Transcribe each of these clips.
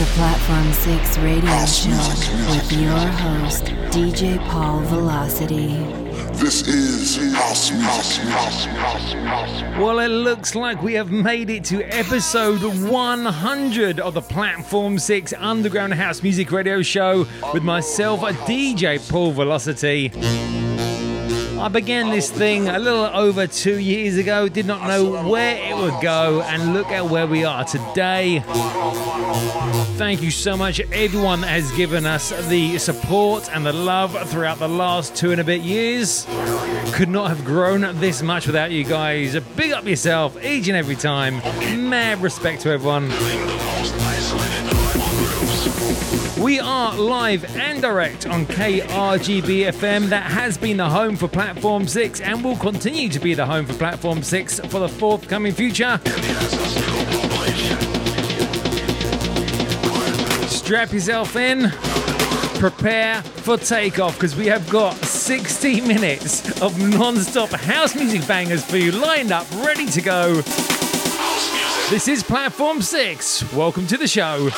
The Platform 6 radio show with your host, DJ Paul Velocity. This is house music. Well, it looks like we have made it to episode 100 of the Platform 6 Underground House Music Radio Show with myself, DJ Paul Velocity. I began this thing a little over two years ago, did not know where it would go, and look at where we are today. Thank you so much, everyone that has given us the support and the love throughout the last two and a bit years. Could not have grown this much without you guys. Big up yourself each and every time. Mad respect to everyone. We are live and direct on KRGB FM. That has been the home for Platform 6 and will continue to be the home for Platform 6 for the forthcoming future. Strap yourself in, prepare for takeoff because we have got 60 minutes of non stop house music bangers for you lined up, ready to go. This is Platform 6. Welcome to the show.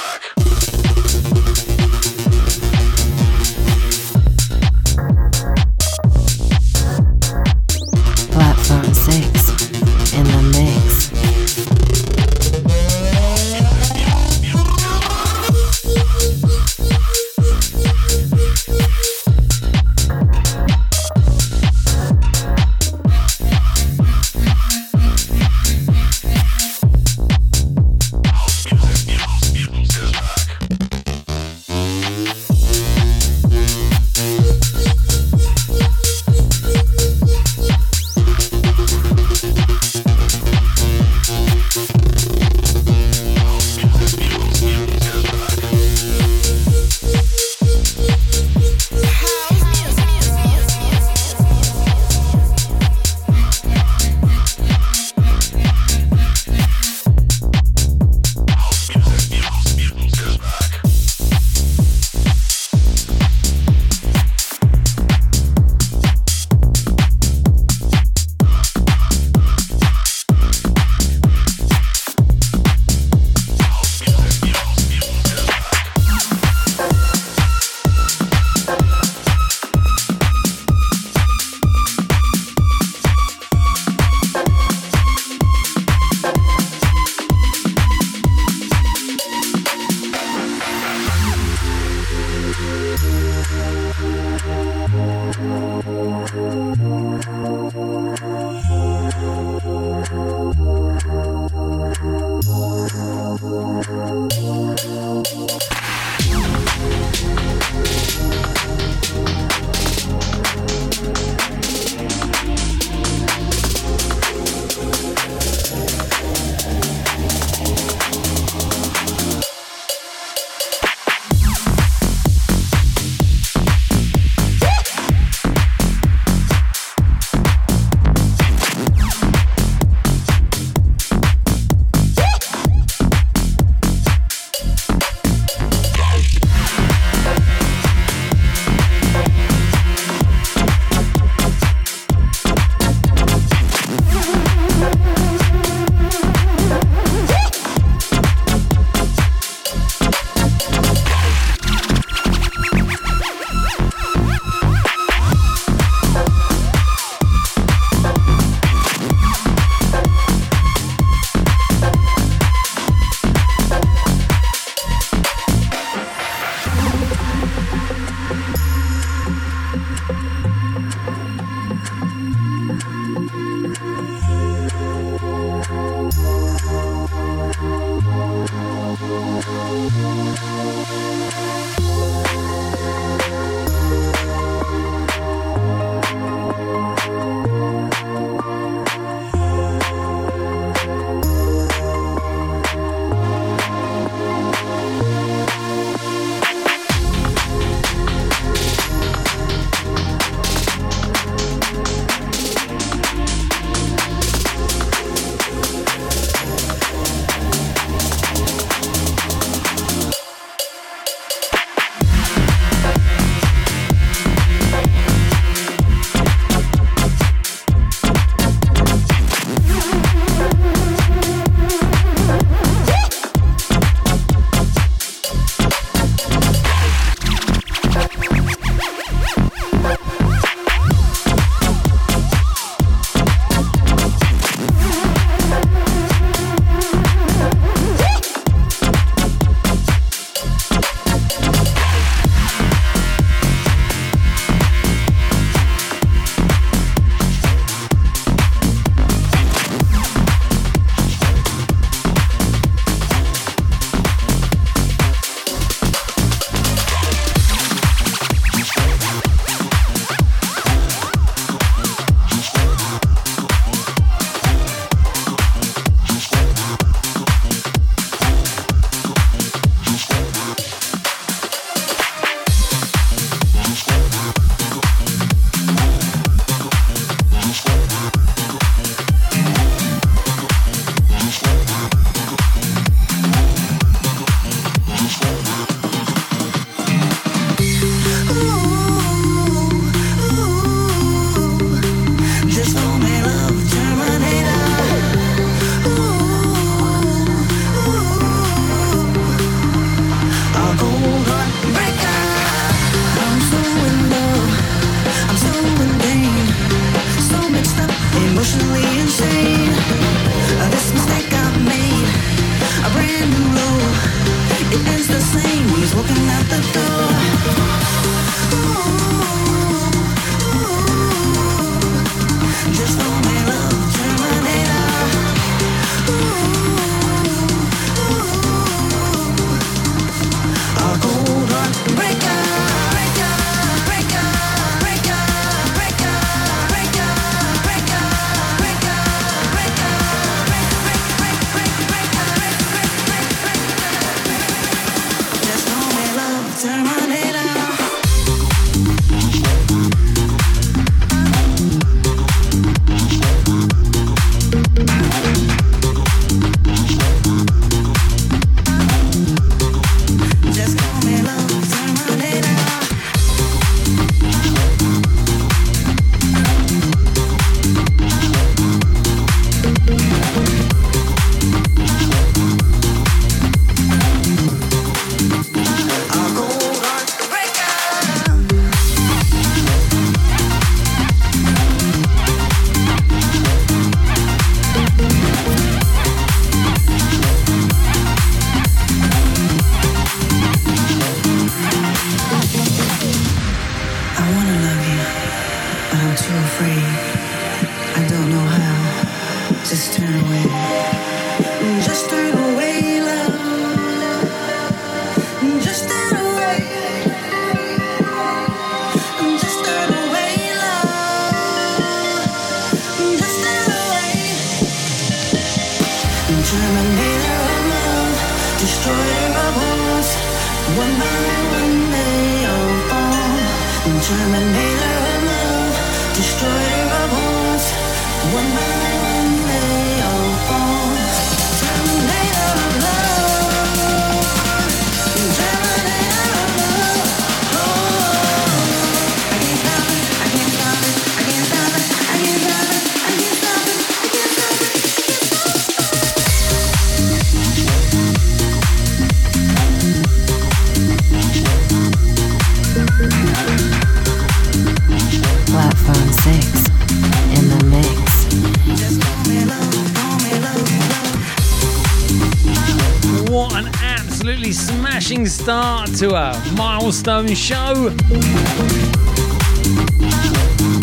Milestone show.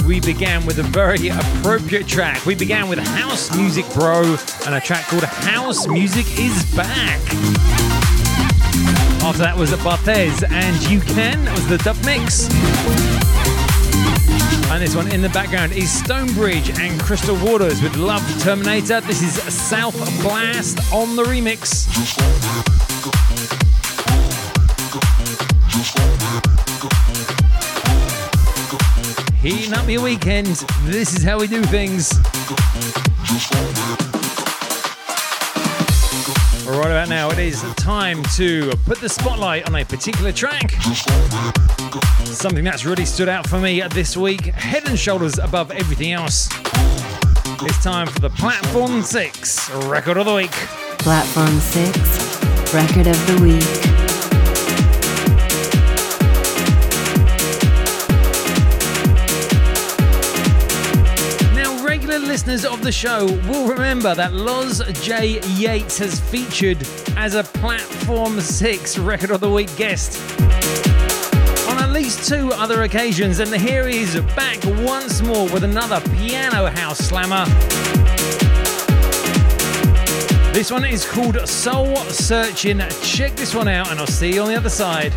We began with a very appropriate track. We began with House Music Bro and a track called House Music is Back. After that was Barthez and You Can, that was the dub mix. And this one in the background is Stonebridge and Crystal Waters with Love Terminator. This is South Blast on the remix. Heating up your weekend. This is how we do things. Right about now, it is time to put the spotlight on a particular track. Something that's really stood out for me this week, head and shoulders above everything else. It's time for the Platform 6 Record of the Week. Platform 6 Record of the Week. Listeners of the show will remember that Loz J. Yates has featured as a Platform 6 Record of the Week guest on at least two other occasions, and here he is back once more with another piano house slammer. This one is called Soul Searching. Check this one out, and I'll see you on the other side.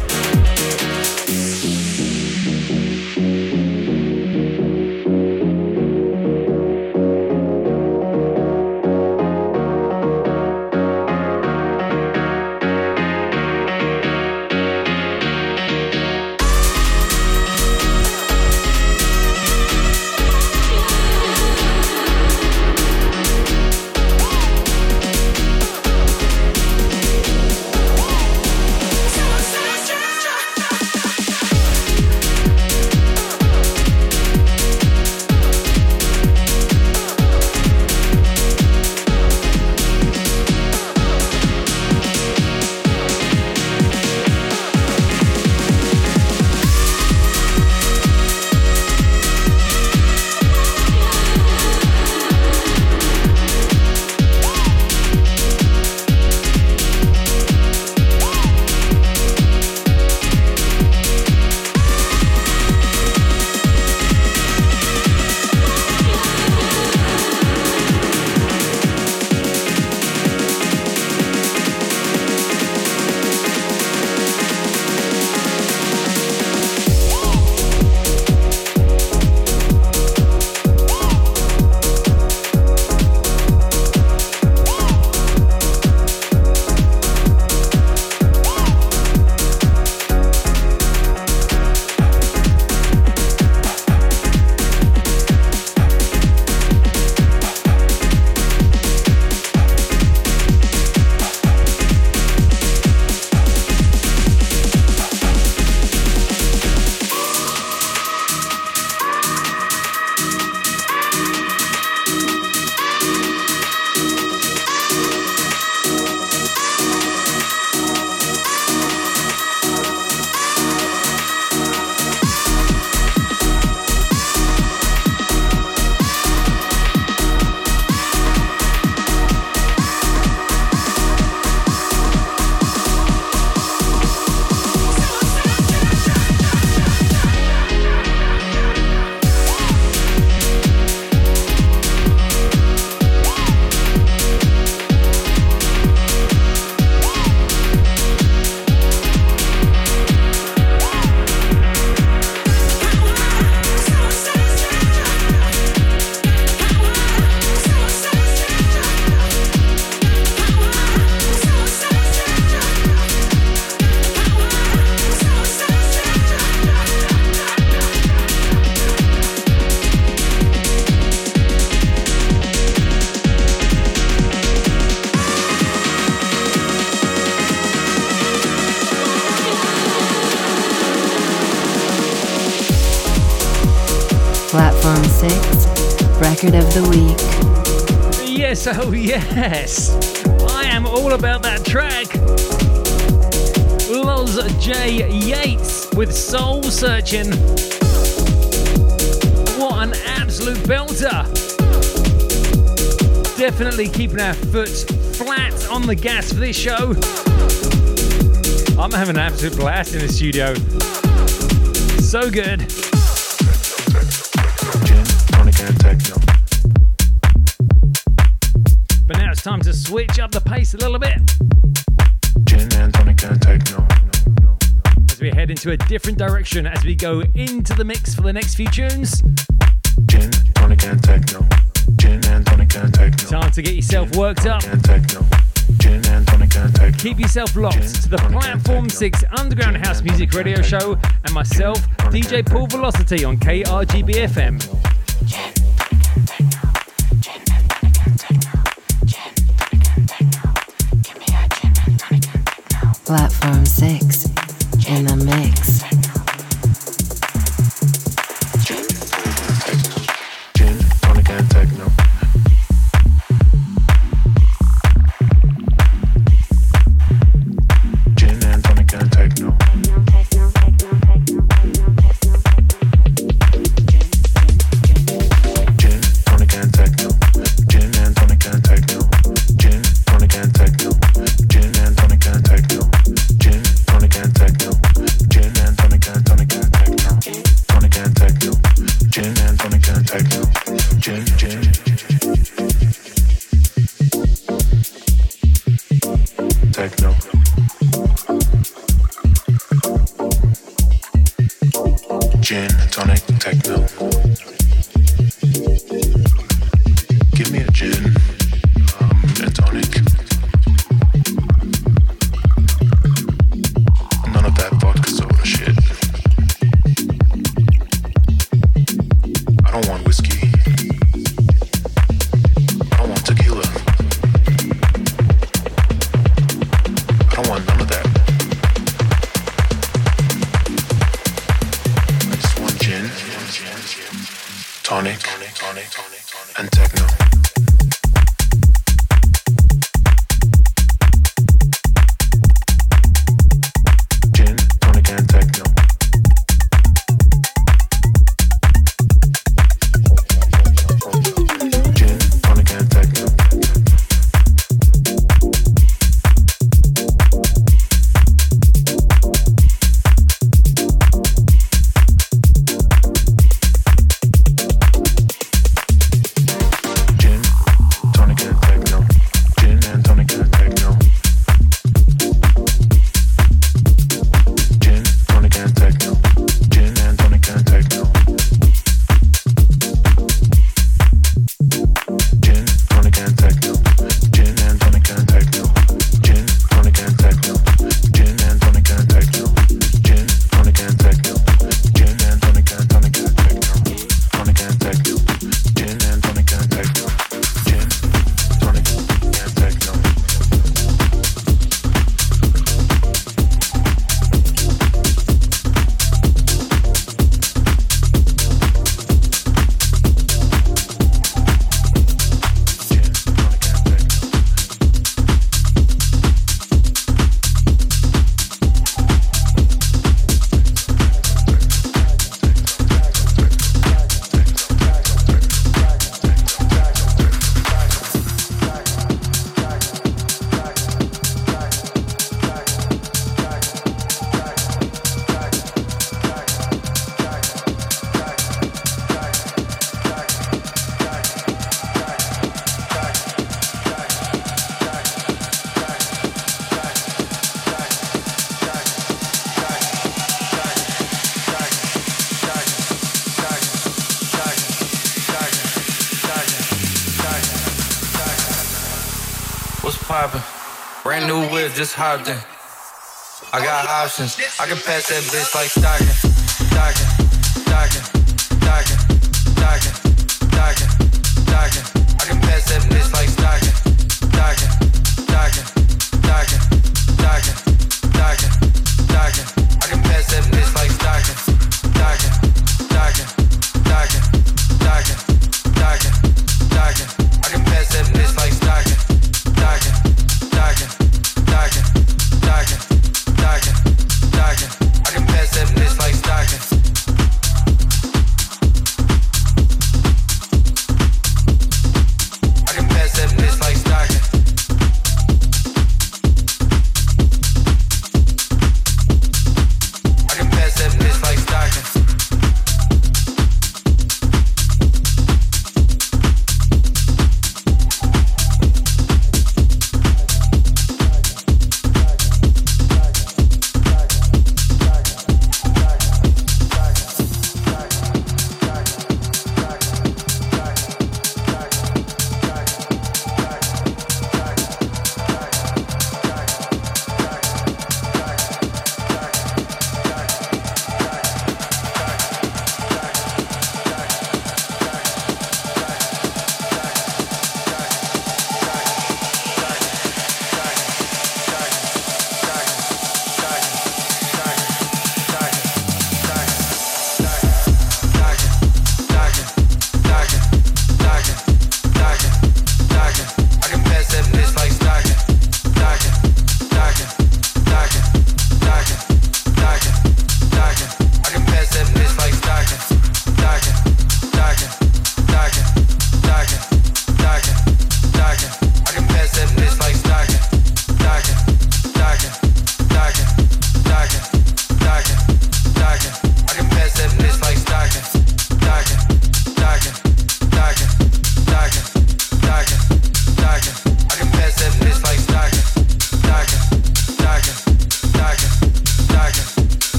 Record of the Week. Yes, oh yes. I am all about that track. Loz J. Yates with Soul Searching. What an absolute belter. Definitely keeping our foot flat on the gas for this show. I'm having an absolute blast in the studio. So good. Switch up the pace a little bit. Gin and tonic and techno. As we head into a different direction as we go into the mix for the next few tunes. Gin, tonic and techno. Gin and tonic and techno. Time to get yourself worked up. And techno. Gin and tonic and techno. Keep yourself locked to the Platform 6 Underground House Music Radio Show and myself, DJ Paul Velocity on KRGB FM. Platform just hopped in. I got options. I can pass that bitch like stocking,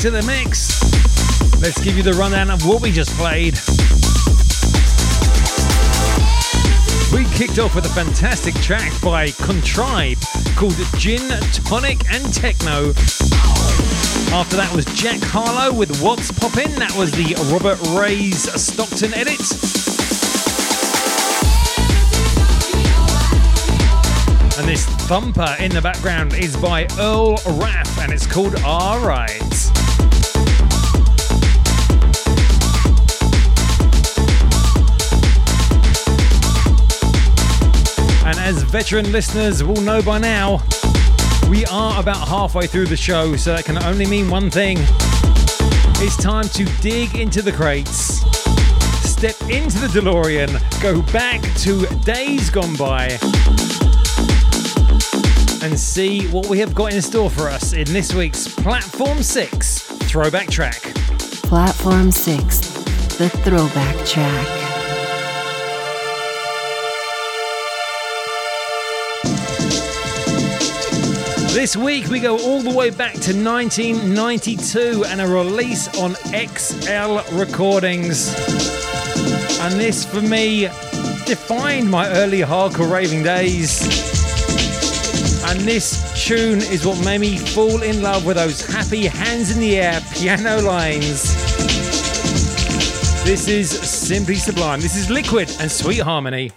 to the mix. Let's give you the rundown of what we just played. We kicked off with a fantastic track by Contribe called Gin, Tonic and Techno. After that was Jack Harlow with What's Poppin'. That was the Robert Ray's Stockton edit. And this thumper in the background is by Earl Raff and it's called Alright. As veteran listeners will know by now, we are about halfway through the show, so that can only mean one thing. It's time to dig into the crates, step into the DeLorean, go back to days gone by, and see what we have got in store for us in this week's Platform 6 throwback track. Platform 6, the throwback track. This week we go all the way back to 1992 and a release on XL Recordings. And this for me defined my early hardcore raving days. And this tune is what made me fall in love with those happy hands in the air piano lines. This is simply sublime. This is Liquid and Sweet Harmony.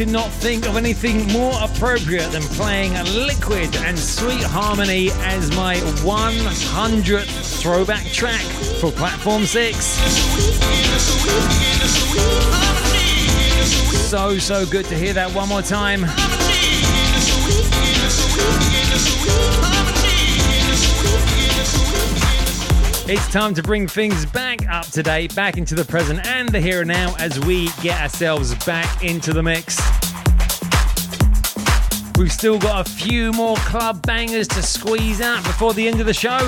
So I could not think of anything more appropriate than playing Liquid and Sweet Harmony as my 100th throwback track for Platform 6. So, so good to hear that one more time. It's time to bring things back up to date, back into the present and the here and now as we get ourselves back into the mix. Still got a few more club bangers to squeeze out before the end of the show.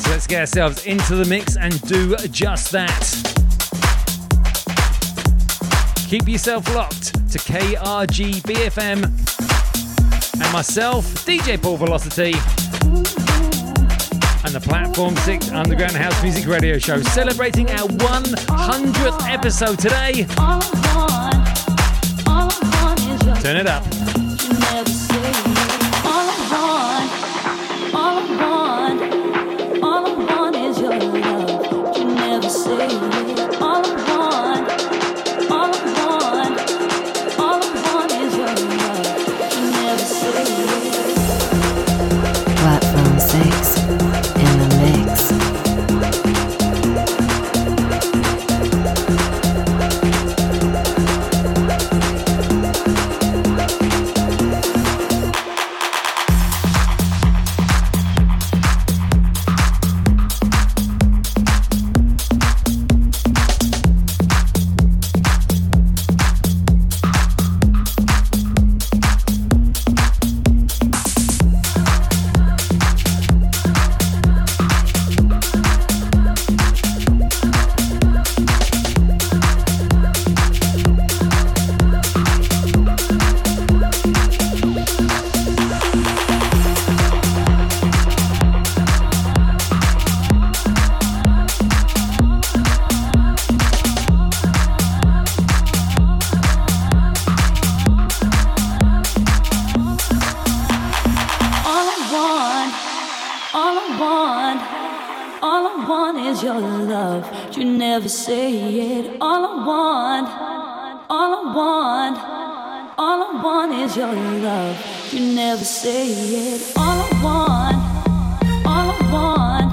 So let's get ourselves into the mix and do just that. Keep yourself locked to KRGB FM and myself, DJ Paul Velocity and the Platform 6 Underground House Music Radio Show, celebrating our 100th episode today. Turn it up. Love. You never say it. All I want, all I want,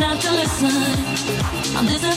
doesn't have to listen. I'm listening.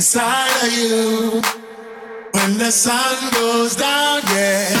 Inside of you. When the sun goes down, yeah,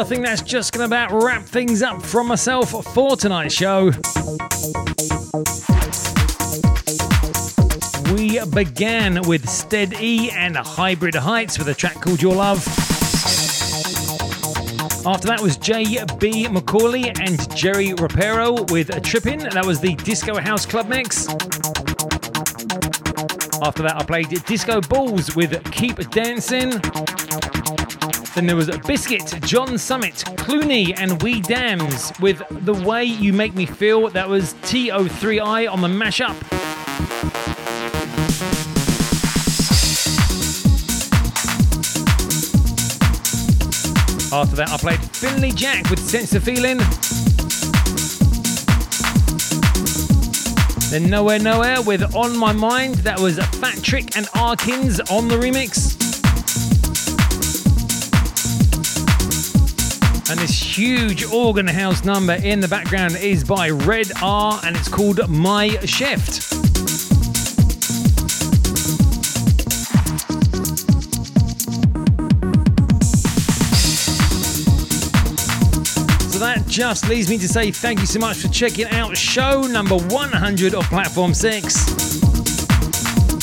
I think that's just going to about wrap things up from myself for tonight's show. We began with Stead E and Hybrid Heights with a track called Your Love. After that was J.B. Macaulay and Jerry Rapero with a Trippin'. That was the Disco House Club mix. After that, I played Disco Balls with Keep Dancing. Then there was Biscuit, John Summit, Clooney, and We Dams with The Way You Make Me Feel. That was TO3I on the mashup. After that, I played Finley Jack with Sense of Feeling. Then Nowhere Nowhere with On My Mind. That was Fat Trick and Arkins on the remix. And this huge organ house number in the background is by Red R and it's called My Shift. So that just leaves me to say thank you so much for checking out show number 100 of Platform 6.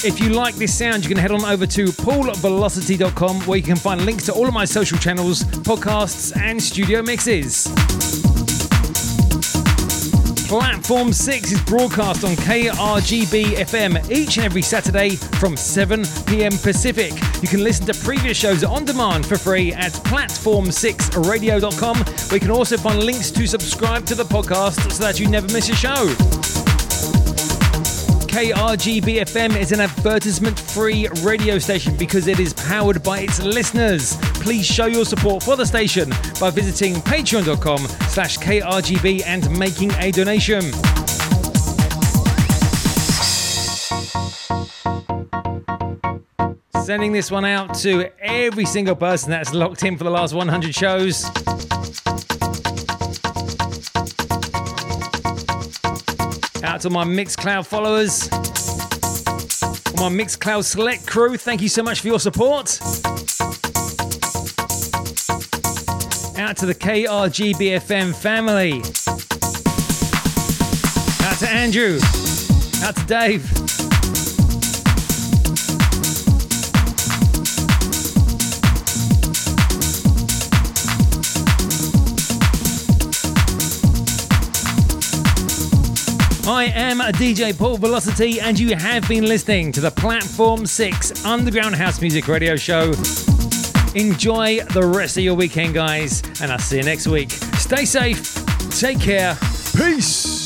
If you like this sound, you can head on over to paulvelocity.com where you can find links to all of my social channels, podcasts, and studio mixes. Platform 6 is broadcast on KRGB FM each and every Saturday from 7 pm Pacific. You can listen to previous shows on demand for free at platform6radio.com, where you can also find links to subscribe to the podcast so that you never miss a show. KRGB FM is an advertisement free radio station because it is powered by its listeners. Please show your support for the station by visiting patreon.com slash KRGB and making a donation. Sending this one out to every single person that's locked in for the last 100 shows. Out to my Mixcloud followers, my Mixcloud Select crew, thank you so much for your support. Out to the KRGBFM family. Out to Andrew. Out to Dave. I am DJ Paul Velocity, and you have been listening to the Platform 6 Underground House Music Radio Show. Enjoy the rest of your weekend, guys, and I'll see you next week. Stay safe, take care, peace.